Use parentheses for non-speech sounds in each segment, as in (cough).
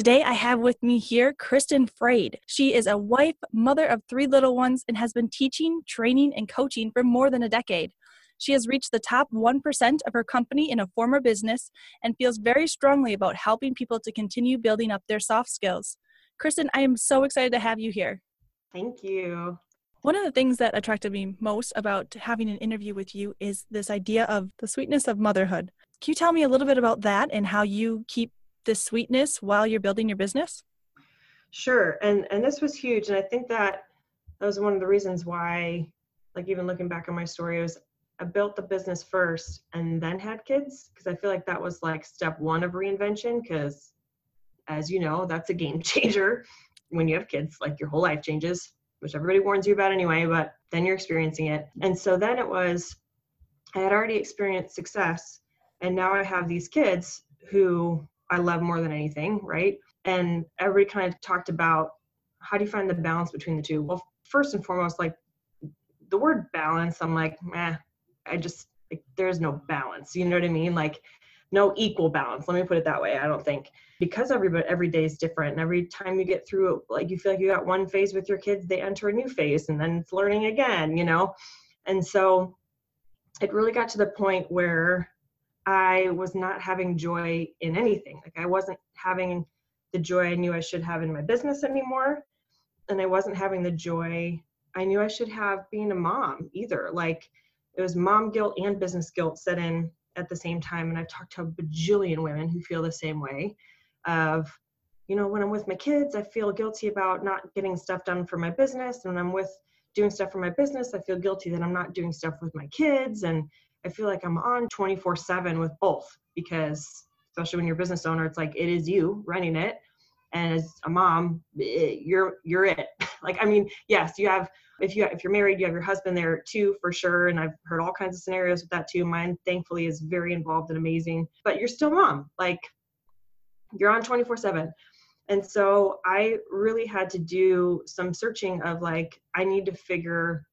Today, I have with me here Kristen Frade. She is a wife, mother of three little ones, and has been teaching, training, and coaching for more than a decade. She has reached the top 1% of her company in a former business and feels very strongly about helping people to continue building up their soft skills. Kristen, I am so excited to have you here. Thank you. One of the things that attracted me most about having an interview with you is this idea of the sweetness of motherhood. Can you tell me a little bit about that and how you keep this sweetness while you're building your business? Sure. And and this was huge and I think that that was one of the reasons why like even looking back on my story was I built the business first and then had kids because I feel like that was like step 1 of reinvention because as you know, that's a game (laughs) changer when you have kids like your whole life changes, which everybody warns you about anyway, but then you're experiencing it. And so then it was I had already experienced success and now I have these kids who I love more than anything, right? And everybody kind of talked about how do you find the balance between the two? Well, first and foremost, like the word balance, I'm like, eh, I just like there's no balance. You know what I mean? Like no equal balance. Let me put it that way. I don't think because everybody every day is different, and every time you get through it, like you feel like you got one phase with your kids, they enter a new phase, and then it's learning again. You know, and so it really got to the point where I was not having joy in anything. Like I wasn't having the joy I knew I should have in my business anymore. And I wasn't having the joy I knew I should have being a mom either. Like it was mom guilt and business guilt set in at the same time. And I've talked to a bajillion women who feel the same way of, you know, when I'm with my kids, I feel guilty about not getting stuff done for my business. And when I'm with doing stuff for my business, I feel guilty that I'm not doing stuff with my kids. And I feel like I'm on 24 7 with both because, especially when you're a business owner, it's like it is you running it. And as a mom, it, you're you're it. (laughs) like I mean, yes, you have if you if you're married, you have your husband there too for sure. And I've heard all kinds of scenarios with that too. Mine thankfully is very involved and amazing. But you're still mom. Like you're on 24 7 and so i really had to do some searching of like i need to figure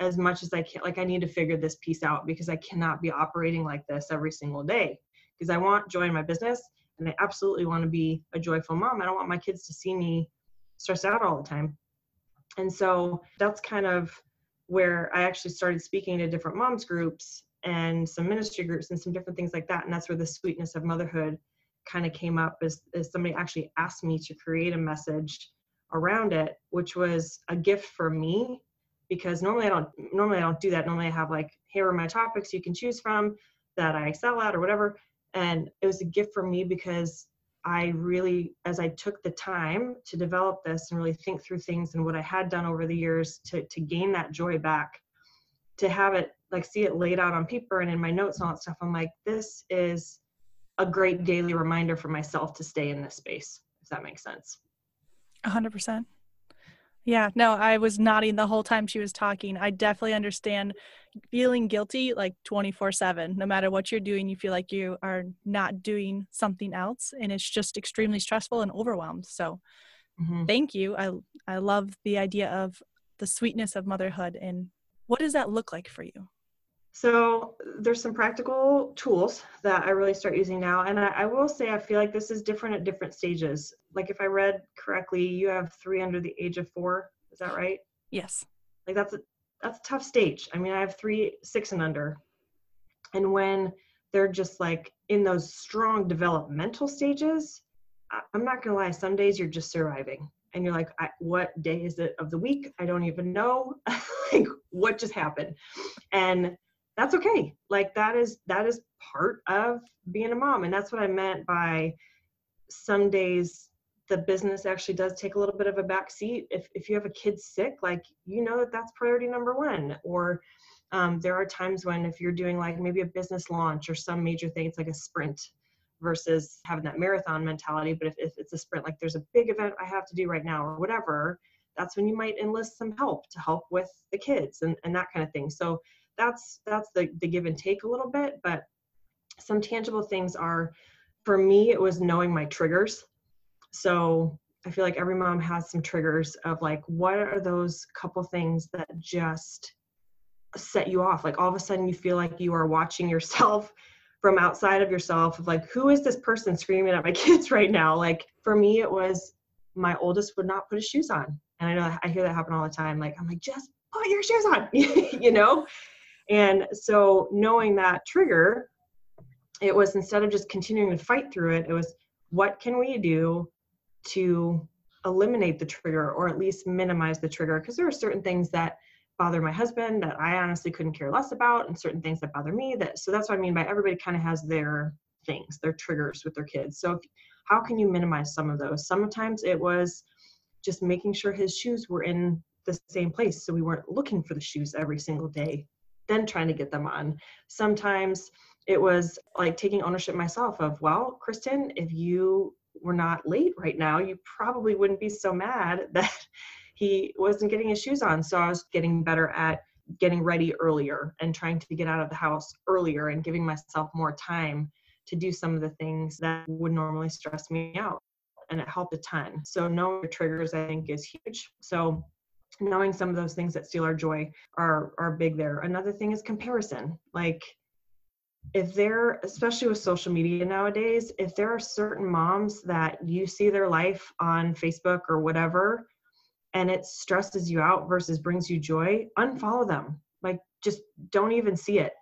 as much as I can. Like I need to figure this piece out because I cannot be operating like this every single day because I want joy in my business and I absolutely want to be a joyful mom. I don't want my kids to see me stressed out all the time. And so that's kind of where I actually started speaking to different moms groups and some ministry groups and some different things like that. And that's where the sweetness of motherhood kind of came up as, as somebody actually asked me to create a message around it, which was a gift for me because normally I don't normally I don't do that. Normally I have like here are my topics you can choose from that I excel at or whatever. And it was a gift for me because I really, as I took the time to develop this and really think through things and what I had done over the years to to gain that joy back, to have it like see it laid out on paper and in my notes and all that stuff, I'm like, this is a great daily reminder for myself to stay in this space, if that makes sense. Hundred percent. Yeah, no, I was nodding the whole time she was talking. I definitely understand feeling guilty like 24 7. No matter what you're doing, you feel like you are not doing something else. And it's just extremely stressful and overwhelmed. So mm-hmm. thank you. I, I love the idea of the sweetness of motherhood. And what does that look like for you? So there's some practical tools that I really start using now. And I, I, will say I feel like this is different at different stages. Like if I read correctly, you have three under the age of four. Is that right? Yes. Like that's a that's a tough stage. I mean, I have three, six and under. And when they're just like in those strong developmental stages, I'm not gonna lie, some days you're just surviving and you're like, what day is it of the week? I don't even know. (laughs) like what just happened? And that's okay. Like that is that is part of being a mom. And that's what I meant by some days the business actually does take a little bit of a back seat. If if you have a kid sick, like you know that that's priority number one. Or um, there are times when if you're doing like maybe a business launch or some major thing, it's like a sprint versus having that marathon mentality. But if, if it's a sprint, like there's a big event I have to do right now or whatever, that's when you might enlist some help to help with the kids and, and that kind of thing. So that's that's the, the give and take a little bit. But some tangible things are for me, it was knowing my triggers. So I feel like every mom has some triggers of like, what are those couple things that just set you off? Like all of a sudden you feel like you are watching yourself (laughs) from outside of yourself of like who is this person screaming at my (laughs) kids right now like for me it was my oldest would not put his shoes on and i know i hear that happen all the time like i'm like just put your shoes on (laughs) you know and so knowing that trigger it was instead of just continuing to fight through it it was what can we do to eliminate the trigger or at least minimize the trigger because there are certain things that bother my husband that I honestly couldn't care less about, and certain things that bother me. That so that's what I mean by everybody kind of has their things, their triggers with their kids. So if, how can you minimize some of those? Sometimes it was just making sure his shoes were in the same place, so we weren't looking for the shoes every single day, then trying to get them on. Sometimes it was like taking ownership myself of well, Kristen, if you were not late right now, you probably wouldn't be so mad (laughs) that he wasn't getting his shoes on. So I was getting better at getting ready earlier and trying to get out of the house earlier and giving myself more time to do some of the things that would normally stress me out. And it helped a ton. So knowing your triggers, I think, is huge. So knowing some of those things that steal our joy are are big there. Another thing is comparison. Like if there especially with social media nowadays if there are certain moms that you see their life on facebook or whatever and it stresses you out versus brings you joy, unfollow them. Like just don't even see it.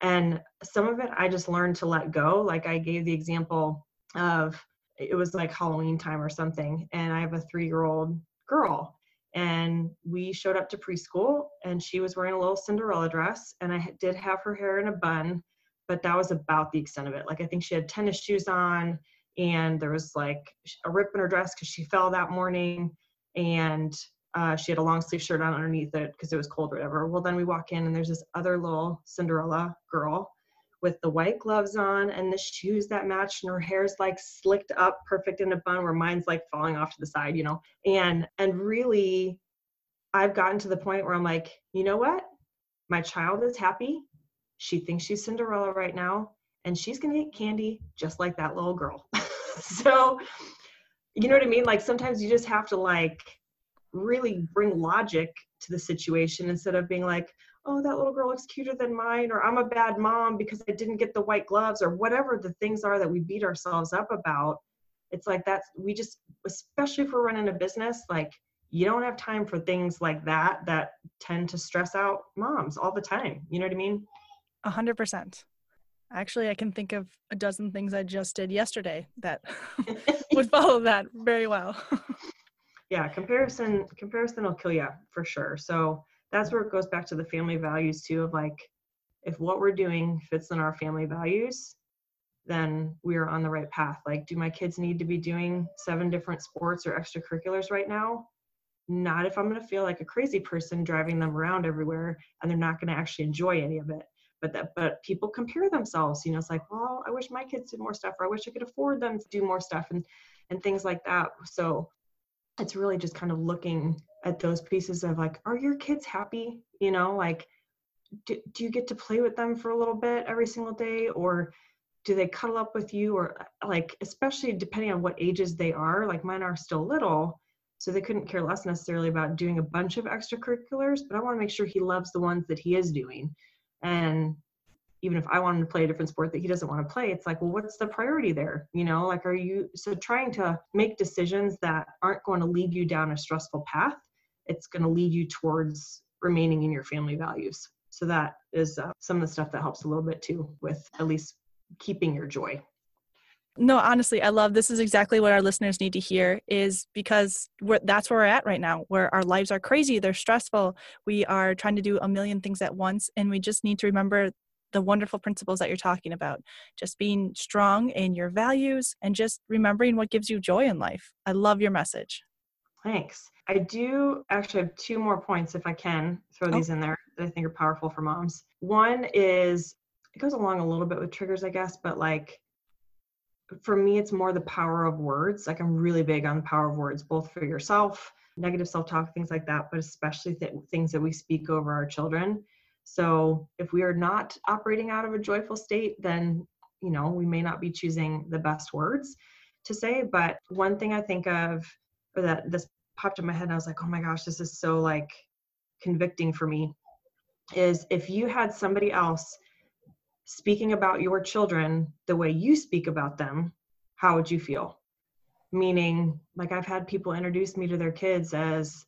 And some of it I just learned to let go. Like I gave the example of it was like Halloween time or something, and I have a three year old girl. And we showed up to preschool, and she was wearing a little Cinderella dress, and I did have her hair in a bun, but that was about the extent of it. Like I think she had tennis shoes on, and there was like a rip in her dress because she fell that morning and uh, she had a long sleeve shirt on underneath it because it was cold or whatever. Well, then we walk in and there's this other little Cinderella girl with the white gloves on and the shoes that matched and her hair's like slicked up perfect in a bun where mine's like falling off to the side, you know. And and really I've gotten to the point where I'm like, you know what? My child is happy. She thinks she's Cinderella right now and she's going to get candy just like that little girl. (laughs) so you know what I mean? Like sometimes you just have to like really bring logic to the situation instead of being like, oh, that little girl looks cuter than mine, or I'm a bad mom because I didn't get the white gloves, or whatever the things are that we beat ourselves up about. It's like that's, we just, especially if we're running a business, like you don't have time for things like that that tend to stress out moms all the time. You know what I mean? A hundred percent. Actually, I can think of a dozen things I just did yesterday that (laughs) (laughs) would follow that very well. (laughs) yeah, comparison comparison will kill you for sure. So that's where it goes back to the family values too of like if what we're doing fits in our family values, then we are on the right path. Like, do my kids need to be doing seven different sports or extracurriculars right now? Not if I'm going to feel like a crazy person driving them around everywhere and they're not going to actually enjoy any of it but that but people compare themselves you know it's like well i wish my kids did more stuff or i wish i could afford them to do more stuff and and things like that so it's really just kind of looking at those pieces of like are your kids happy? You know like do, do you get to play with them for a little bit every single day? Or do they cuddle up with you? Or uh, like especially depending on what ages they are like mine are still little so they couldn't care less necessarily about doing a bunch of extracurriculars but i want to make sure he loves the ones that he is doing. And even if I want him to play a different sport that he doesn't want to play, it's like, well, what's the priority there? You know, like, are you so trying to make decisions that aren't going to lead you down a stressful path? It's going to lead you towards remaining in your family values. So that is uh, some of the stuff that helps a little bit too with at least keeping your joy. No, honestly, I love this is exactly what our listeners need to hear is because that's where we're at right now, where our lives are crazy, they're stressful. We are trying to do a million things at once and we just need to remember the wonderful principles that you're talking about. Just being strong in your values and just remembering what gives you joy in life. I love your message. Thanks. I do actually have two more points if I can throw oh. these in there that I think are powerful for moms. One is it goes along a little bit with triggers, I guess, but like for me, it's more the power of words. Like I'm really big on the power of words, both for yourself, negative self talk, things like that, but especially th- things that we speak over our children. So if we are not operating out of a joyful state, then you know we may not be choosing the best words to say. But one thing I think of, or that this popped in my head, and I was like, oh my gosh, this is so like convicting for me, is if you had somebody else speaking about your children the way you speak about them, how would you feel? Meaning, like I've had people introduce me to their kids as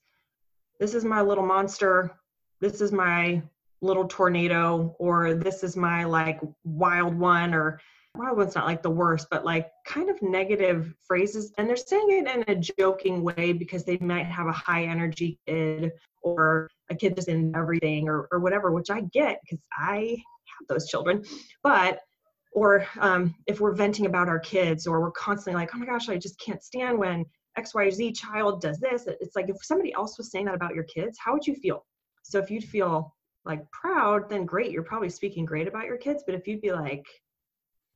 this is my little monster, this is my little tornado, or this is my like wild one, or wild one's not like the worst, but like kind of negative phrases. And they're saying it in a joking way because they might have a high energy kid or a kid that's in everything or, or whatever, which I get because I have those children. But or um, if we're venting about our kids or we're constantly like oh my gosh i just can't stand when xyz child does this. It's like if somebody else was saying that about your kids how would you feel? So if you'd feel like proud then great you're probably speaking great about your kids but if you'd be like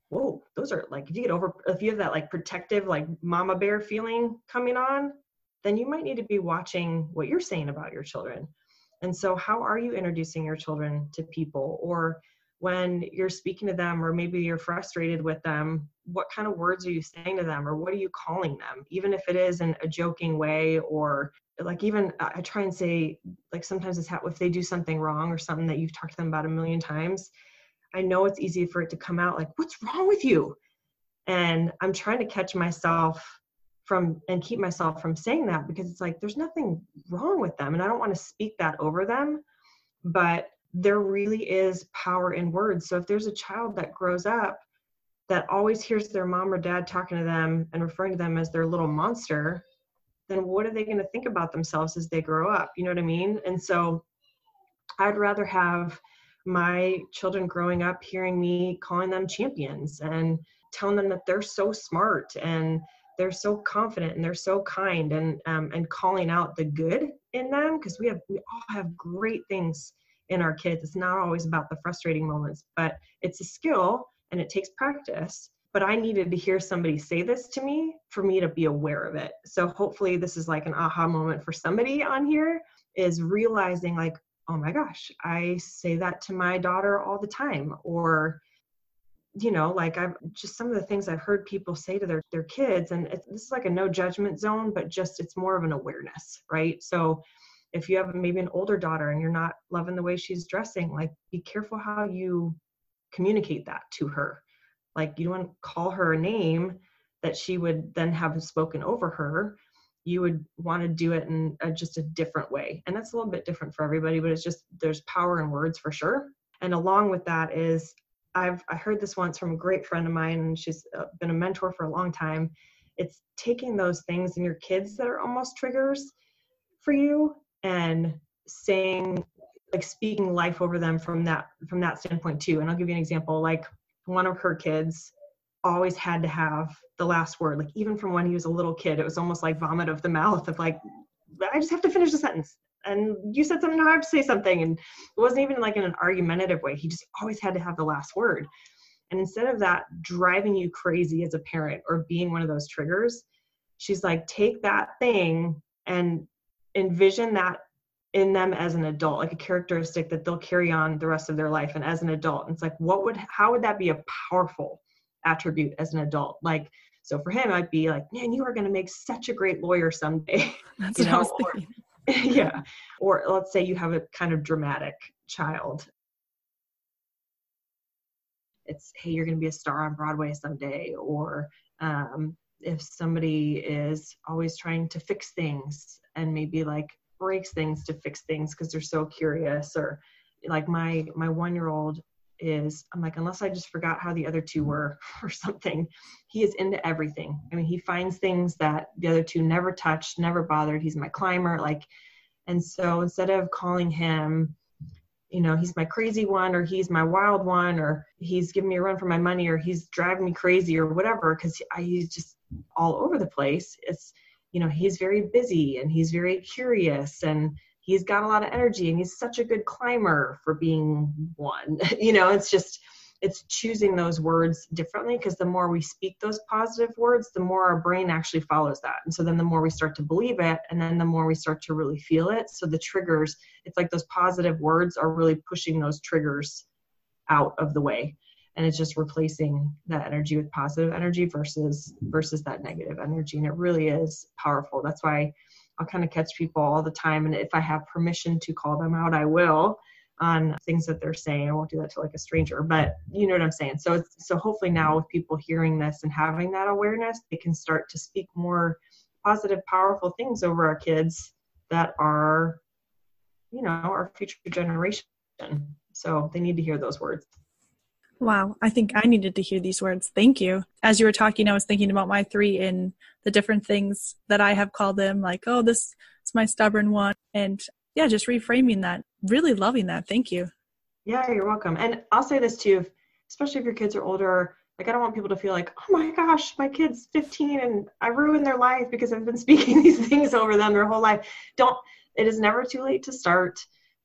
whoa those are like if you get over if you have that like protective like mama bear feeling coming on then you might need to be watching what you're saying about your children. And so how are you introducing your children to people? Or when you're speaking to them or maybe you're frustrated with them what kind of words are you saying to them or what are you calling them? Even if it is in a joking way or like even i try and say like sometimes it's how if they do something wrong or something that you've talked to them about a million times i know it's easy for it to come out like what's wrong with you and i'm trying to catch myself from and keep myself from saying that because it's like there's nothing wrong with them and i don't want to speak that over them but there really is power in words. So if there's a child that grows up that always hears their mom or dad talking to them and referring to them as their little monster, then what are they going to think about themselves as they grow up? You know what I mean? And so I'd rather have my children growing up hearing me calling them champions and telling them that they're so smart and they're so confident and they're so kind and um, and calling out the good in them because we have we all have great things in our kids. It's not always about the frustrating moments, but it's a skill and it takes practice. But I needed to hear somebody say this to me for me to be aware of it. So hopefully this is like an aha moment for somebody on here is realizing like, oh my gosh, I say that to my daughter all the time. Or, you know, like I've just some of the things I've heard people say to their, their kids, and this is like a no judgment zone, but just it's more of an awareness, right? So if you have maybe an older daughter and you're not loving the way she's dressing like be careful how you communicate that to her like you don't call her a name that she would then have spoken over her you would want to do it in a, just a different way. And that's a little bit different for everybody but it's just there's power in words for sure. And along with that is i've i heard this once from a great friend of mine and she's uh, been a mentor for a long time. It's taking those things in your kids that are almost triggers for you and saying like speaking life over them from that from that standpoint too. And i'll give you an example like one of her kids always had to have the last word. Like even from when he was a little kid it was almost like vomit of the mouth of like i just have to finish the sentence. And you said something i have to say something. And it wasn't even like in an argumentative way. He just always had to have the last word. And instead of that driving you crazy as a parent or being one of those triggers she's like take that thing and envision that in them as an adult like a characteristic that they'll carry on the rest of their life and as an adult. And it's like what would how would that be a powerful attribute as an adult? Like so for him i'd be like man you are going to make such a great lawyer someday (laughs) That's (laughs) you know or, (laughs) yeah. Or let's say you have a kind of dramatic child. It's hey you're going to be a star on broadway someday or um, if somebody is always trying to fix things and maybe like breaks things to fix things because they're so curious or like my my one year old is I'm like, unless I just forgot how the other two were (laughs) or something, he is into everything. I mean, he finds things that the other two never touched, never bothered. He's my climber. Like, and so instead of calling him, you know, he's my crazy one or he's my wild one or he's giving me a run for my money or he's driving me crazy or whatever, because he's just all over the place. It's, you know, he's very busy and he's very curious and he's got a lot of energy and he's such a good climber for being one. (laughs) You know it's just it's choosing those words differently because the more we speak those positive words the more our brain actually follows that. And so then the more we start to believe it and then the more we start to really feel it. So the triggers it's like those positive words are really pushing those triggers out of the way and it's just replacing that energy with positive energy versus versus that negative energy and it really is powerful that's why I'll kind of catch people all the time. And if I have permission to call them out, I will on things that they're saying. I won't do that to like a stranger, but you know what I'm saying. So it's, so hopefully now with people hearing this and having that awareness, they can start to speak more positive, powerful things over our kids that are, you know, our future generation. So they need to hear those words. Wow, I think I needed to hear these words. Thank you. As you were talking, I was thinking about my three and the different things that I have called them, like, oh, this is my stubborn one. And yeah, just reframing that, really loving that. Thank you. Yeah, you're welcome. And I'll say this too, especially if your kids are older. Like, I don't want people to feel like, oh my gosh, my kid's 15 and I ruined their life because I've been (laughs) speaking these things over them their whole life. Don't, it is never too late to start.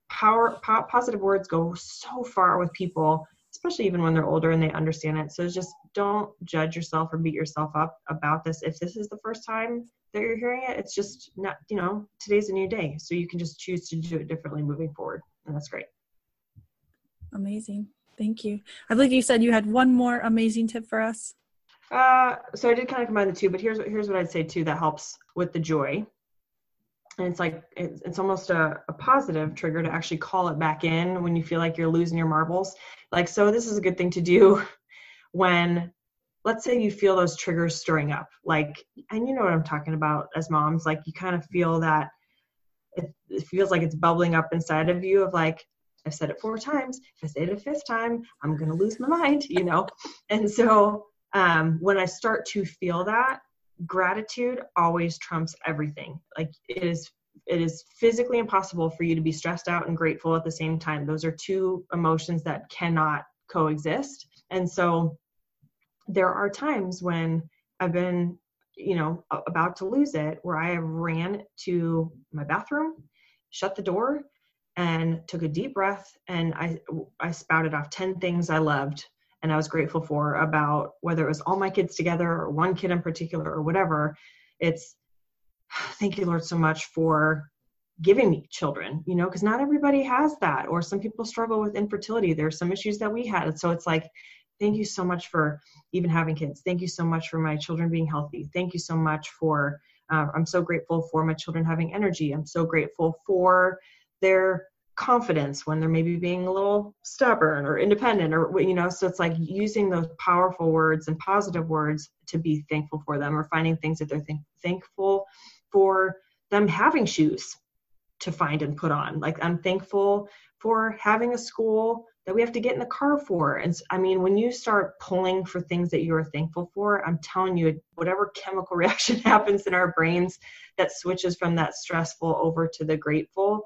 Power, positive words go so far with people especially even when they're older and they understand it. So just don't judge yourself or beat yourself up about this. If this is the first time that you're hearing it, it's just not, you know, today's a new day. So you can just choose to do it differently moving forward. And that's great. Amazing. Thank you. I believe you said you had one more amazing tip for us. Uh, so I did kind of combine the two, but here's what here's what I'd say too that helps with the joy and it's like it's, it's almost a, a positive trigger to actually call it back in when you feel like you're losing your marbles. Like so this is a good thing to do (laughs) when let's say you feel those triggers stirring up. Like and you know what i'm talking about as moms like you kind of feel that it, it feels like it's bubbling up inside of you of like i've said it four times if i say it a fifth time i'm going to lose my mind you know? (laughs) And so um, when i start to feel that gratitude always trumps everything. Like it is it is physically impossible for you to be stressed out and grateful at the same time. Those are two emotions that cannot coexist. And so there are times when I've been, you know, about to lose it where I ran to my bathroom, shut the door, and took a deep breath and I I spouted off 10 things I loved and I was grateful for about whether it was all my kids together or one kid in particular or whatever. It's (sighs) thank you, Lord, so much for giving me children, you know, because not everybody has that, or some people struggle with infertility. There's some issues that we had. So it's like, thank you so much for even having kids. Thank you so much for my children being healthy. Thank you so much for, uh, I'm so grateful for my children having energy. I'm so grateful for their confidence when they're maybe being a little stubborn or independent or you know so it's like using those powerful words and positive words to be thankful for them or finding things that they're th- thankful for them having shoes to find and put on. Like i'm thankful for having a school that we have to get in the car for. And i mean when you start pulling for things that you're thankful for i'm telling you whatever chemical (laughs) reaction happens in our brains that switches from that stressful over to the grateful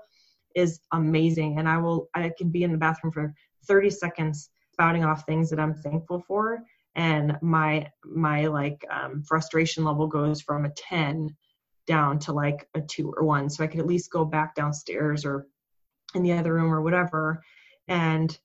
is amazing. And I will, I can be in the bathroom for 30 seconds spouting off things that I'm thankful for. And my, my like um, frustration level goes from a 10 down to like a two or one. So I could at least go back downstairs or in the other room or whatever and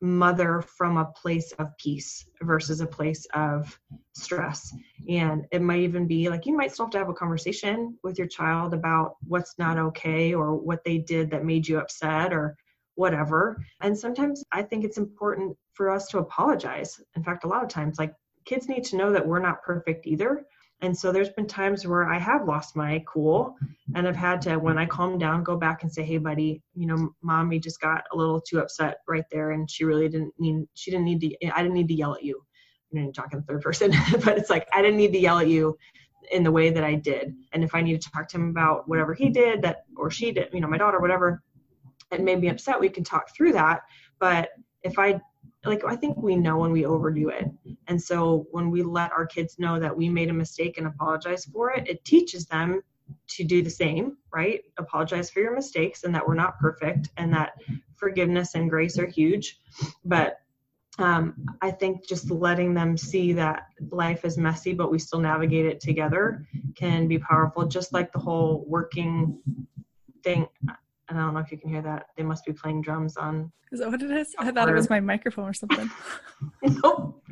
mother from a place of peace versus a place of stress. And it might even be like you might still have to have a conversation with your child about what's not okay or what they did that made you upset or whatever. And sometimes I think it's important for us to apologize. In fact, a lot of times, like kids need to know that we're not perfect either. And so there's been times where I have lost my cool mm-hmm. and I've had to, when I calm down, go back and say, Hey buddy, you know, mommy just got a little too upset right there. And she really didn't mean, she didn't need to, I didn't need to yell at you. I'm not talking third person, (laughs) but it's like, I didn't need to yell at you in the way that I did. And if I need to talk to him about whatever he did that, or she did, you know, my daughter, whatever, it made me upset, we can talk through that. But if I like I think we know when we overdo it. And so when we let our kids know that we made a mistake and apologize for it, it teaches them to do the same, right? Apologize for your mistakes and that we're not perfect and that forgiveness and grace are huge. But um, I think just letting them see that life is messy, but we still navigate it together can be powerful. Just like the whole working thing. I don't know if you can hear that. They must be playing drums on. Is that what it is? I thought it was my microphone or something. (laughs) (laughs) nope.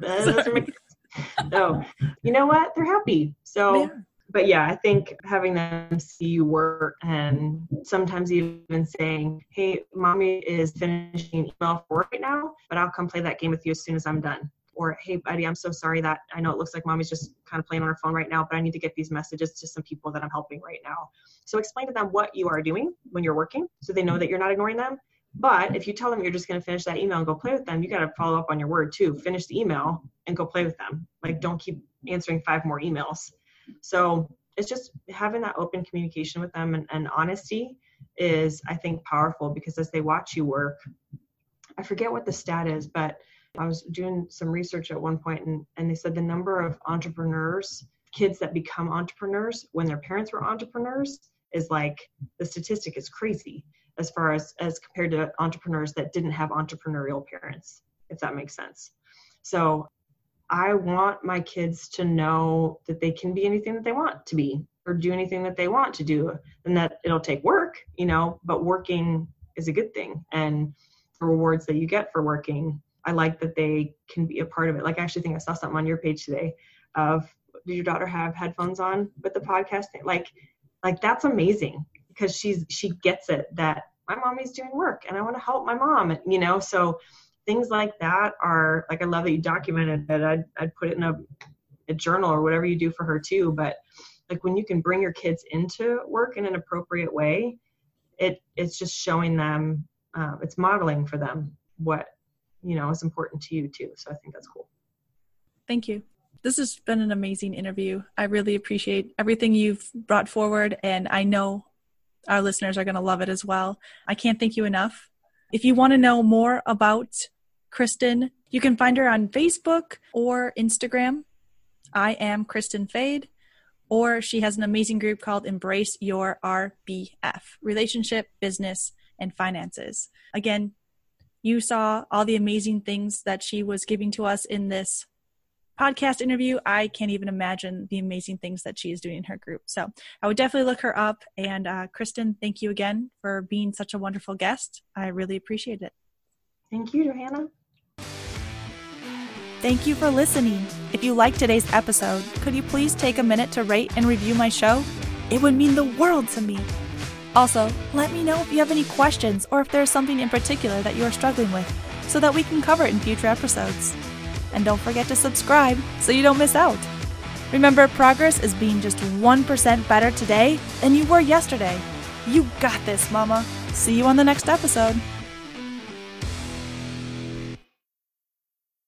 no. You know what? They're happy. So yeah but yeah, I think having them see you work and sometimes even saying, "Hey, mommy is finishing email for right now, but I'll come play that game with you as soon as I'm done." Or, "Hey, buddy, I'm so sorry that I know it looks like mommy's just kind of playing on her phone right now, but I need to get these messages to some people that I'm helping right now." So explain to them what you are doing when you're working, so they know that you're not ignoring them. But if you tell them you're just going to finish that email and go play with them, you got to follow up on your word too. Finish the email and go play with them. Like, don't keep answering five more emails so it's just having that open communication with them and, and honesty is, I think, powerful because as they watch you work, I forget what the stat is, but I was doing some research at one point and, and they said the number of entrepreneurs, kids that become entrepreneurs when their parents were entrepreneurs is like the statistic is crazy as far as as compared to entrepreneurs that didn't have entrepreneurial parents, if that makes sense. So I want my kids to know that they can be anything that they want to be or do anything that they want to do and that it'll take work, you know, but working is a good thing. And the rewards that you get for working, I like that they can be a part of it. Like I actually think I saw something on your page today of did your daughter have headphones on with the podcast? Like like that's amazing because she's she gets it that my mommy's doing work and I want to help my mom, you know. So things like that are like I love that you documented it. I'd I'd put it in a, a journal or whatever you do for her too. But like when you can bring your kids into work in an appropriate way, it it's just showing them, uh, it's modeling for them what you know is important to you too. So I think that's cool. Thank you. This has been an amazing interview. I really appreciate everything you've brought forward, and I know our listeners are going to love it as well. I can't thank you enough. If you want to know more about Kristen. You can find her on Facebook or Instagram. I am Kristen Fade. Or she has an amazing group called Embrace Your RBF Relationship, Business, and Finances. Again, you saw all the amazing things that she was giving to us in this podcast interview. I can't even imagine the amazing things that she is doing in her group. So I would definitely look her up. And uh, Kristen, thank you again for being such a wonderful guest. I really appreciate it. Thank you, Johanna. Thank you for listening. If you liked today's episode, could you please take a minute to rate and review my show? It would mean the world to me. Also, let me know if you have any questions or if there's something in particular that you are struggling with so that we can cover it in future episodes. And don't forget to subscribe so you don't miss out. Remember, progress is being just 1% better today than you were yesterday. You got this, Mama. See you on the next episode.